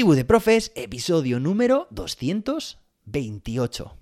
Tribu de Profes, episodio número 228.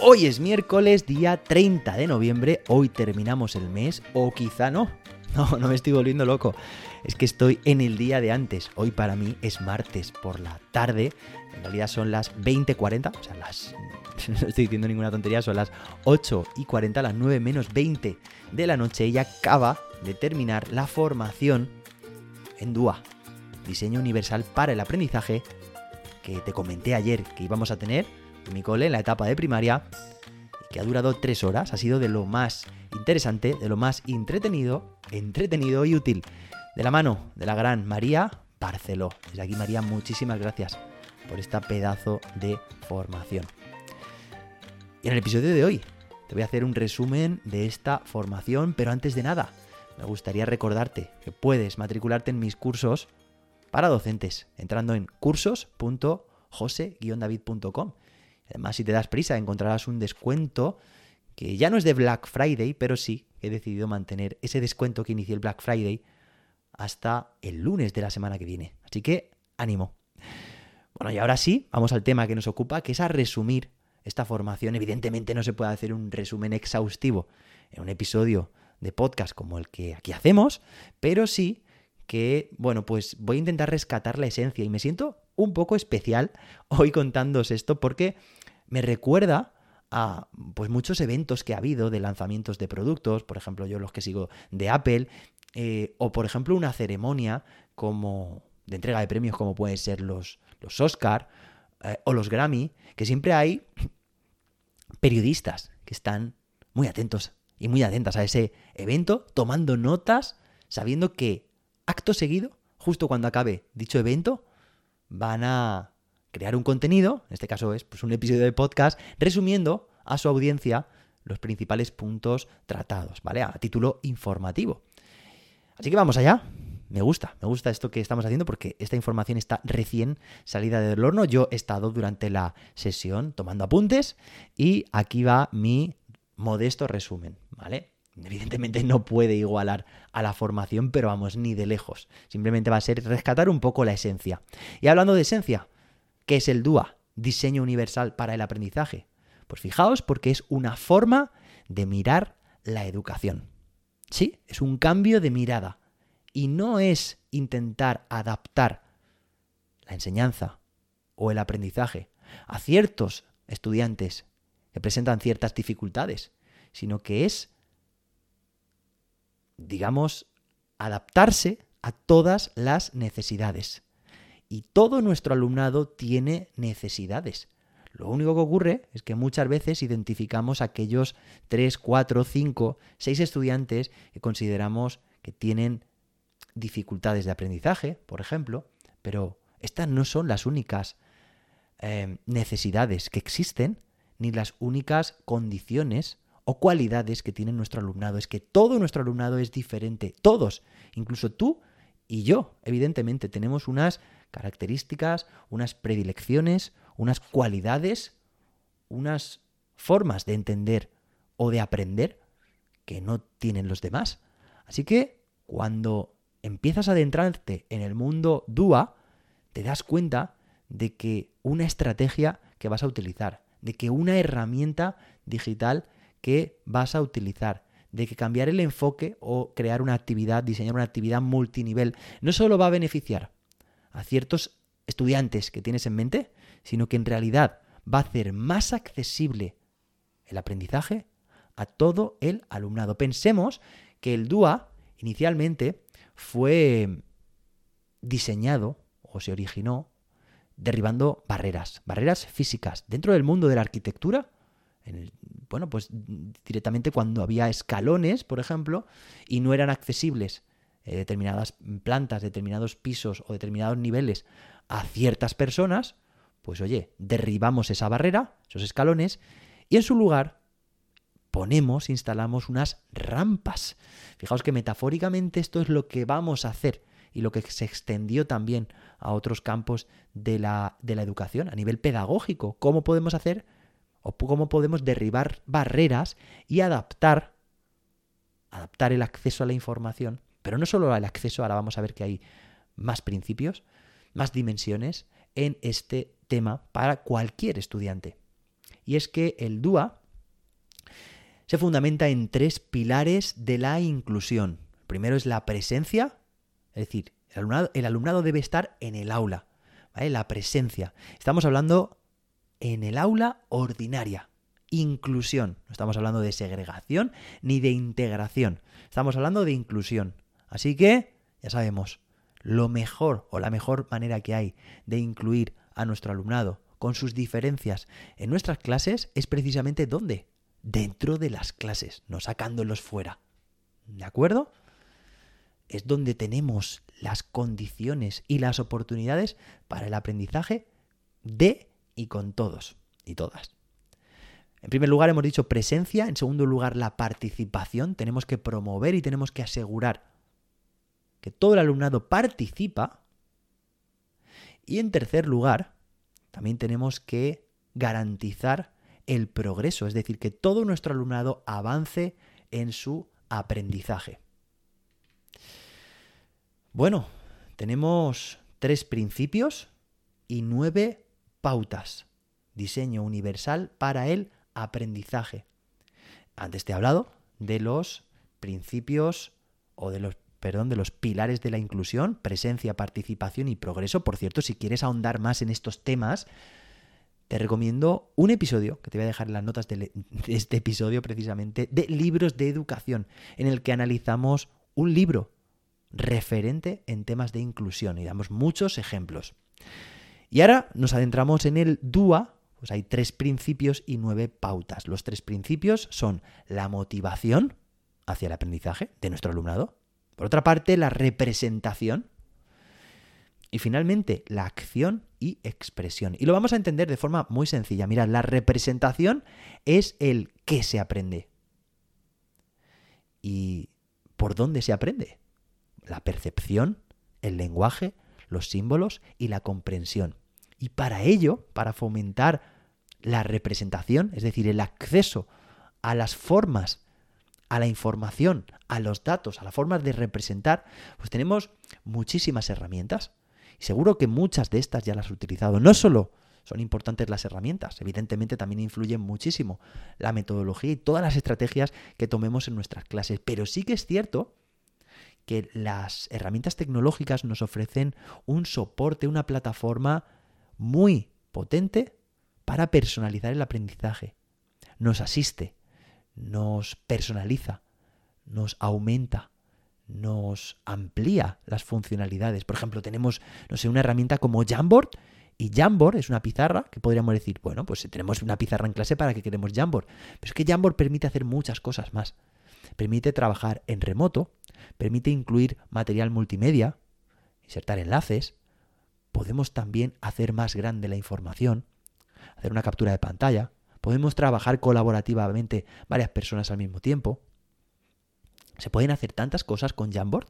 Hoy es miércoles, día 30 de noviembre. Hoy terminamos el mes, o quizá no. No, no me estoy volviendo loco. Es que estoy en el día de antes. Hoy para mí es martes por la tarde. En realidad son las 20.40, o sea, las... No estoy diciendo ninguna tontería, son las 8 y 40, las 9 menos 20 de la noche. Y acaba de terminar la formación en DUA, Diseño Universal para el Aprendizaje, que te comenté ayer que íbamos a tener en mi cole en la etapa de primaria que ha durado 3 horas. Ha sido de lo más interesante, de lo más entretenido, entretenido y útil. De la mano de la gran María Barceló. Desde aquí, María, muchísimas gracias por esta pedazo de formación. Y en el episodio de hoy te voy a hacer un resumen de esta formación, pero antes de nada, me gustaría recordarte que puedes matricularte en mis cursos para docentes entrando en cursos.jose-david.com. Además, si te das prisa, encontrarás un descuento que ya no es de Black Friday, pero sí he decidido mantener ese descuento que inicié el Black Friday hasta el lunes de la semana que viene. Así que ánimo. Bueno, y ahora sí, vamos al tema que nos ocupa, que es a resumir esta formación. Evidentemente no se puede hacer un resumen exhaustivo en un episodio de podcast como el que aquí hacemos, pero sí que, bueno, pues voy a intentar rescatar la esencia y me siento un poco especial hoy contándos esto porque me recuerda a pues muchos eventos que ha habido de lanzamientos de productos, por ejemplo yo los que sigo de Apple, eh, o por ejemplo una ceremonia como de entrega de premios como pueden ser los, los Oscar eh, o los Grammy, que siempre hay periodistas que están muy atentos y muy atentas a ese evento, tomando notas, sabiendo que acto seguido, justo cuando acabe dicho evento, van a crear un contenido, en este caso es pues, un episodio de podcast, resumiendo a su audiencia los principales puntos tratados, ¿vale? A título informativo. Así que vamos allá. Me gusta, me gusta esto que estamos haciendo porque esta información está recién salida del horno. Yo he estado durante la sesión tomando apuntes y aquí va mi modesto resumen, ¿vale? Evidentemente no puede igualar a la formación, pero vamos, ni de lejos. Simplemente va a ser rescatar un poco la esencia. Y hablando de esencia, ¿qué es el DUA? Diseño Universal para el Aprendizaje. Pues fijaos porque es una forma de mirar la educación. Sí, es un cambio de mirada. Y no es intentar adaptar la enseñanza o el aprendizaje a ciertos estudiantes que presentan ciertas dificultades, sino que es, digamos, adaptarse a todas las necesidades. Y todo nuestro alumnado tiene necesidades. Lo único que ocurre es que muchas veces identificamos aquellos 3, 4, 5, 6 estudiantes que consideramos que tienen dificultades de aprendizaje, por ejemplo, pero estas no son las únicas eh, necesidades que existen, ni las únicas condiciones o cualidades que tiene nuestro alumnado. Es que todo nuestro alumnado es diferente, todos, incluso tú y yo, evidentemente, tenemos unas características, unas predilecciones, unas cualidades, unas formas de entender o de aprender que no tienen los demás. Así que cuando empiezas a adentrarte en el mundo DUA, te das cuenta de que una estrategia que vas a utilizar, de que una herramienta digital que vas a utilizar, de que cambiar el enfoque o crear una actividad, diseñar una actividad multinivel, no solo va a beneficiar a ciertos estudiantes que tienes en mente, sino que en realidad va a hacer más accesible el aprendizaje a todo el alumnado. Pensemos que el DUA inicialmente fue diseñado o se originó derribando barreras, barreras físicas. Dentro del mundo de la arquitectura, bueno, pues directamente cuando había escalones, por ejemplo, y no eran accesibles eh, determinadas plantas, determinados pisos o determinados niveles a ciertas personas, pues oye, derribamos esa barrera, esos escalones, y en su lugar ponemos, instalamos unas rampas. Fijaos que metafóricamente esto es lo que vamos a hacer. y lo que se extendió también a otros campos de la, de la educación, a nivel pedagógico. ¿Cómo podemos hacer o cómo podemos derribar barreras y adaptar, adaptar el acceso a la información, pero no solo el acceso, ahora vamos a ver que hay más principios, más dimensiones en este tema para cualquier estudiante. Y es que el DUA se fundamenta en tres pilares de la inclusión. primero es la presencia, es decir, el alumnado, debe estar en el aula, La presencia. Estamos hablando en el aula ordinaria. Inclusión. No estamos hablando de segregación ni de integración. Estamos hablando de inclusión. Así que, ya sabemos, lo mejor o la mejor manera que hay de incluir a nuestro alumnado con sus diferencias en nuestras clases es precisamente dónde? Dentro de las clases, no sacándolos fuera. ¿De acuerdo? Es donde tenemos las condiciones y las oportunidades para el aprendizaje de y con todos y todas. En primer lugar hemos dicho presencia, en segundo lugar la participación, tenemos que promover y tenemos que asegurar que todo el alumnado participa. Y en tercer lugar, también tenemos que garantizar el progreso, es decir, que todo nuestro alumnado avance en su aprendizaje. Bueno, tenemos tres principios y nueve pautas. Diseño universal para el aprendizaje. Antes te he hablado de los principios o de los perdón, de los pilares de la inclusión, presencia, participación y progreso. Por cierto, si quieres ahondar más en estos temas, te recomiendo un episodio, que te voy a dejar en las notas de, este episodio precisamente, de libros de educación, en el que analizamos un libro referente en temas de inclusión y damos muchos ejemplos. Y ahora nos adentramos en el DUA, pues hay tres principios y nueve pautas. Los tres principios son la motivación hacia el aprendizaje de nuestro alumnado, por otra parte, la representación. Y finalmente, la acción y expresión. Y lo vamos a entender de forma muy sencilla. Mira, la representación es el qué se aprende. ¿Y por dónde se aprende? La percepción, el lenguaje, los símbolos y la comprensión. Y para ello, para fomentar la representación, es decir, el acceso a las formas a la información, a los datos, a la forma de representar, pues tenemos muchísimas herramientas. Y seguro que muchas de estas ya las has utilizado. No solo son importantes las herramientas, evidentemente también influyen muchísimo la metodología y todas las estrategias que tomemos en nuestras clases. Pero sí que es cierto que las herramientas tecnológicas nos ofrecen un soporte, una plataforma muy potente para personalizar el aprendizaje. Nos asiste, nos personaliza, nos aumenta, nos amplía las funcionalidades. Por ejemplo, tenemos, no sé, una herramienta como Jamboard y Jamboard es una pizarra que podríamos decir, bueno, pues tenemos una pizarra en clase para que queremos Jamboard. Pero es que Jamboard permite hacer muchas cosas más. Permite trabajar en remoto, permite incluir material multimedia, insertar enlaces. Podemos también hacer más grande la información, hacer una captura de pantalla, Podemos trabajar colaborativamente varias personas al mismo tiempo. Se pueden hacer tantas cosas con Jamboard.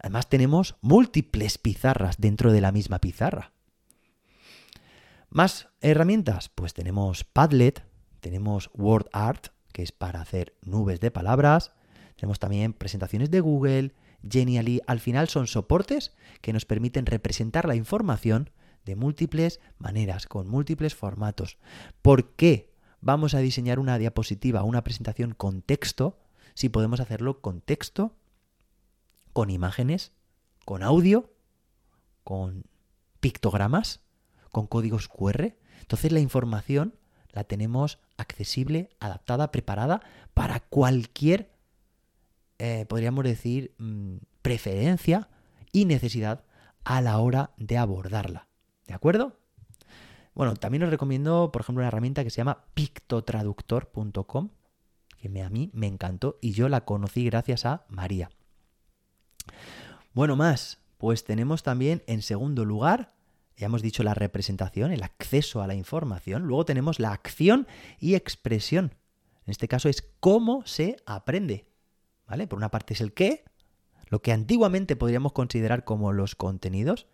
Además tenemos múltiples pizarras dentro de la misma pizarra. Más herramientas, pues tenemos Padlet, tenemos WordArt, que es para hacer nubes de palabras, tenemos también presentaciones de Google, Genially, al final son soportes que nos permiten representar la información de múltiples maneras, con múltiples formatos. ¿Por qué vamos a diseñar una diapositiva, una presentación con texto, si podemos hacerlo con texto, con imágenes, con audio, con pictogramas, con códigos QR? Entonces la información la tenemos accesible, adaptada, preparada para cualquier, eh, podríamos decir, mm, preferencia y necesidad a la hora de abordarla. ¿De acuerdo? Bueno, también os recomiendo, por ejemplo, una herramienta que se llama pictotraductor.com, que a mí me encantó y yo la conocí gracias a María. Bueno, más, pues tenemos también en segundo lugar, ya hemos dicho la representación, el acceso a la información, luego tenemos la acción y expresión. En este caso es cómo se aprende. ¿Vale? Por una parte es el qué, lo que antiguamente podríamos considerar como los contenidos.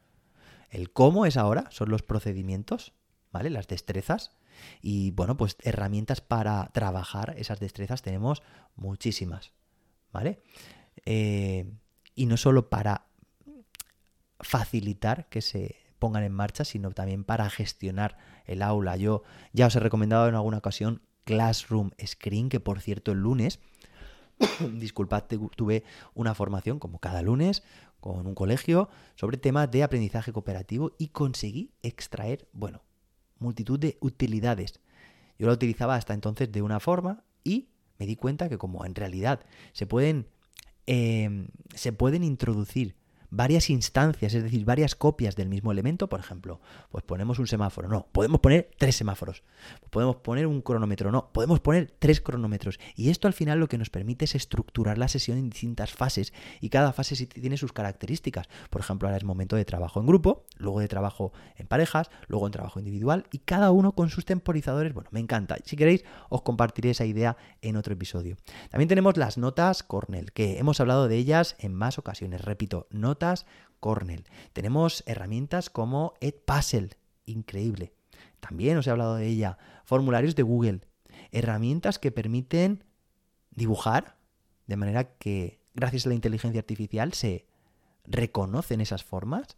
El cómo es ahora, son los procedimientos, ¿vale? Las destrezas. Y bueno, pues herramientas para trabajar esas destrezas tenemos muchísimas, ¿vale? Eh, y no solo para facilitar que se pongan en marcha, sino también para gestionar el aula. Yo ya os he recomendado en alguna ocasión Classroom Screen, que por cierto el lunes, disculpad, tuve una formación como cada lunes con un colegio sobre temas de aprendizaje cooperativo y conseguí extraer, bueno, multitud de utilidades. Yo la utilizaba hasta entonces de una forma y me di cuenta que como en realidad se pueden, eh, se pueden introducir varias instancias, es decir, varias copias del mismo elemento, por ejemplo, pues ponemos un semáforo, no, podemos poner tres semáforos, podemos poner un cronómetro, no, podemos poner tres cronómetros. Y esto al final lo que nos permite es estructurar la sesión en distintas fases y cada fase tiene sus características. Por ejemplo, ahora es momento de trabajo en grupo, luego de trabajo en parejas, luego en trabajo individual y cada uno con sus temporizadores. Bueno, me encanta. Si queréis, os compartiré esa idea en otro episodio. También tenemos las notas Cornell, que hemos hablado de ellas en más ocasiones. Repito, notas Cornell. Tenemos herramientas como Edpuzzle, increíble. También os he hablado de ella. Formularios de Google. Herramientas que permiten dibujar de manera que gracias a la inteligencia artificial se reconocen esas formas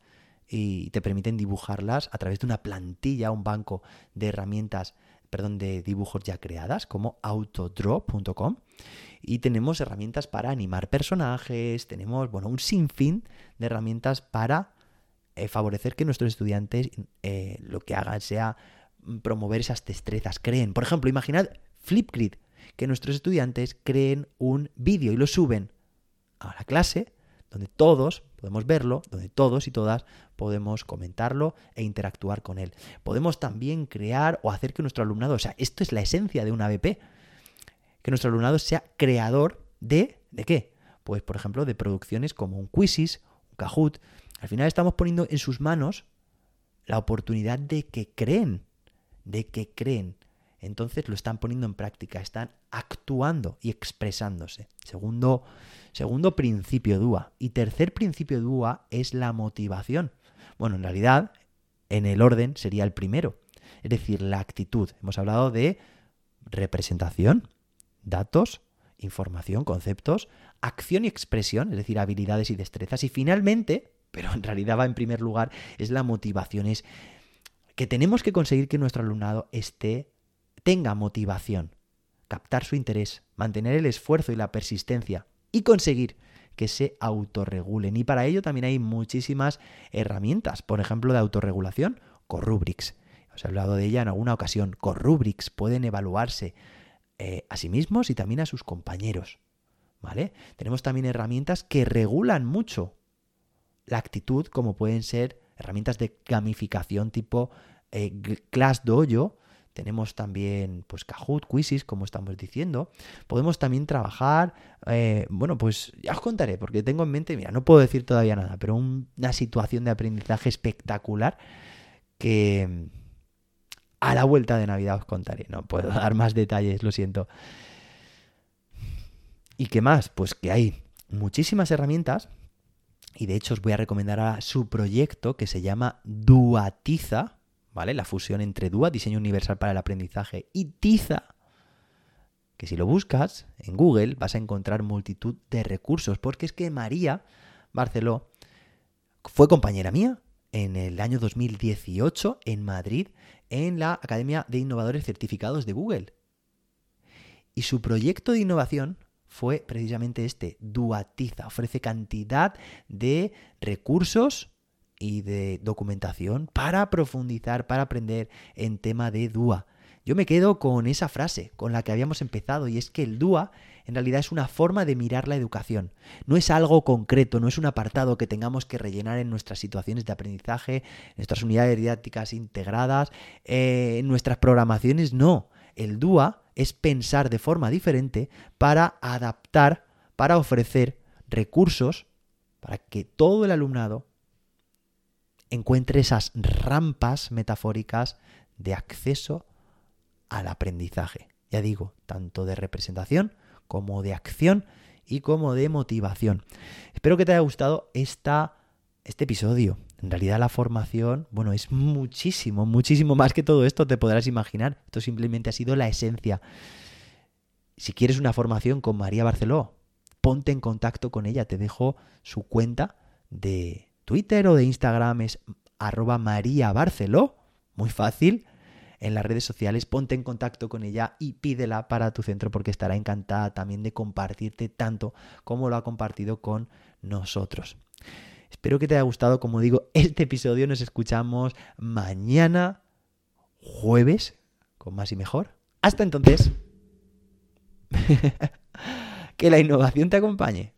y te permiten dibujarlas a través de una plantilla, un banco de herramientas perdón, de dibujos ya creadas como autodraw.com y tenemos herramientas para animar personajes, tenemos, bueno, un sinfín de herramientas para eh, favorecer que nuestros estudiantes eh, lo que hagan sea promover esas destrezas, creen. Por ejemplo, imaginad Flipgrid, que nuestros estudiantes creen un vídeo y lo suben a la clase donde todos podemos verlo, donde todos y todas podemos comentarlo e interactuar con él. Podemos también crear o hacer que nuestro alumnado, o sea, esto es la esencia de una BP, que nuestro alumnado sea creador de, ¿de qué? Pues, por ejemplo, de producciones como un Quizzes, un Kahoot. Al final estamos poniendo en sus manos la oportunidad de que creen, de que creen. Entonces lo están poniendo en práctica, están actuando y expresándose. Segundo, segundo principio DUA. Y tercer principio DUA es la motivación. Bueno, en realidad, en el orden sería el primero. Es decir, la actitud. Hemos hablado de representación, datos, información, conceptos, acción y expresión, es decir, habilidades y destrezas. Y finalmente, pero en realidad va en primer lugar, es la motivación. Es que tenemos que conseguir que nuestro alumnado esté, tenga motivación, captar su interés, mantener el esfuerzo y la persistencia y conseguir que se autorregulen. Y para ello también hay muchísimas herramientas, por ejemplo, de autorregulación, Corrubrics. Os he hablado de ella en alguna ocasión. Corrubrics pueden evaluarse eh, a sí mismos y también a sus compañeros. ¿Vale? Tenemos también herramientas que regulan mucho la actitud, como pueden ser herramientas de gamificación tipo eh, Class. Tenemos también pues Kahoot, Quizzes, como estamos diciendo. Podemos también trabajar, eh, bueno, pues ya os contaré, porque tengo en mente, mira, no puedo decir todavía nada, pero una situación de aprendizaje espectacular que, a la vuelta de Navidad os contaré. No puedo dar más detalles, lo siento. ¿Y qué más? Pues que hay muchísimas herramientas. Y de hecho os voy a recomendar a su proyecto que se llama Duatiza, ¿vale? La fusión entre Dua, Diseño Universal para el Aprendizaje, y Tiza, que si lo buscas en Google vas a encontrar multitud de recursos, porque es que María Barceló fue compañera mía en el año 2018 en Madrid en la Academia de Innovadores Certificados de Google. Y su proyecto de innovación fue precisamente este, Duatiza. Ofrece cantidad de recursos y de documentación para profundizar, para aprender en tema de DUA. Yo me quedo con esa frase con la que habíamos empezado y es que el DUA en realidad es una forma de mirar la educación. No es algo concreto, no es un apartado que tengamos que rellenar en nuestras situaciones de aprendizaje, en nuestras unidades didácticas integradas, eh, en nuestras programaciones, no. El DUA es pensar de forma diferente para adaptar, para ofrecer recursos para que todo el alumnado encuentre esas rampas metafóricas de acceso al aprendizaje. Ya digo, tanto de representación como de acción y como de motivación. Espero que te haya gustado esta, este episodio. En realidad la formación, bueno, es muchísimo, muchísimo más que todo esto, te podrás imaginar. Esto simplemente ha sido la esencia. Si quieres una formación con María Barceló, ponte en contacto con ella. Te dejo su cuenta de Twitter o de Instagram, es arroba María. Muy fácil en las redes sociales, ponte en contacto con ella y pídela para tu centro porque estará encantada también de compartirte tanto como lo ha compartido con nosotros. Espero que te haya gustado, como digo, este episodio. Nos escuchamos mañana, jueves, con más y mejor. Hasta entonces, que la innovación te acompañe.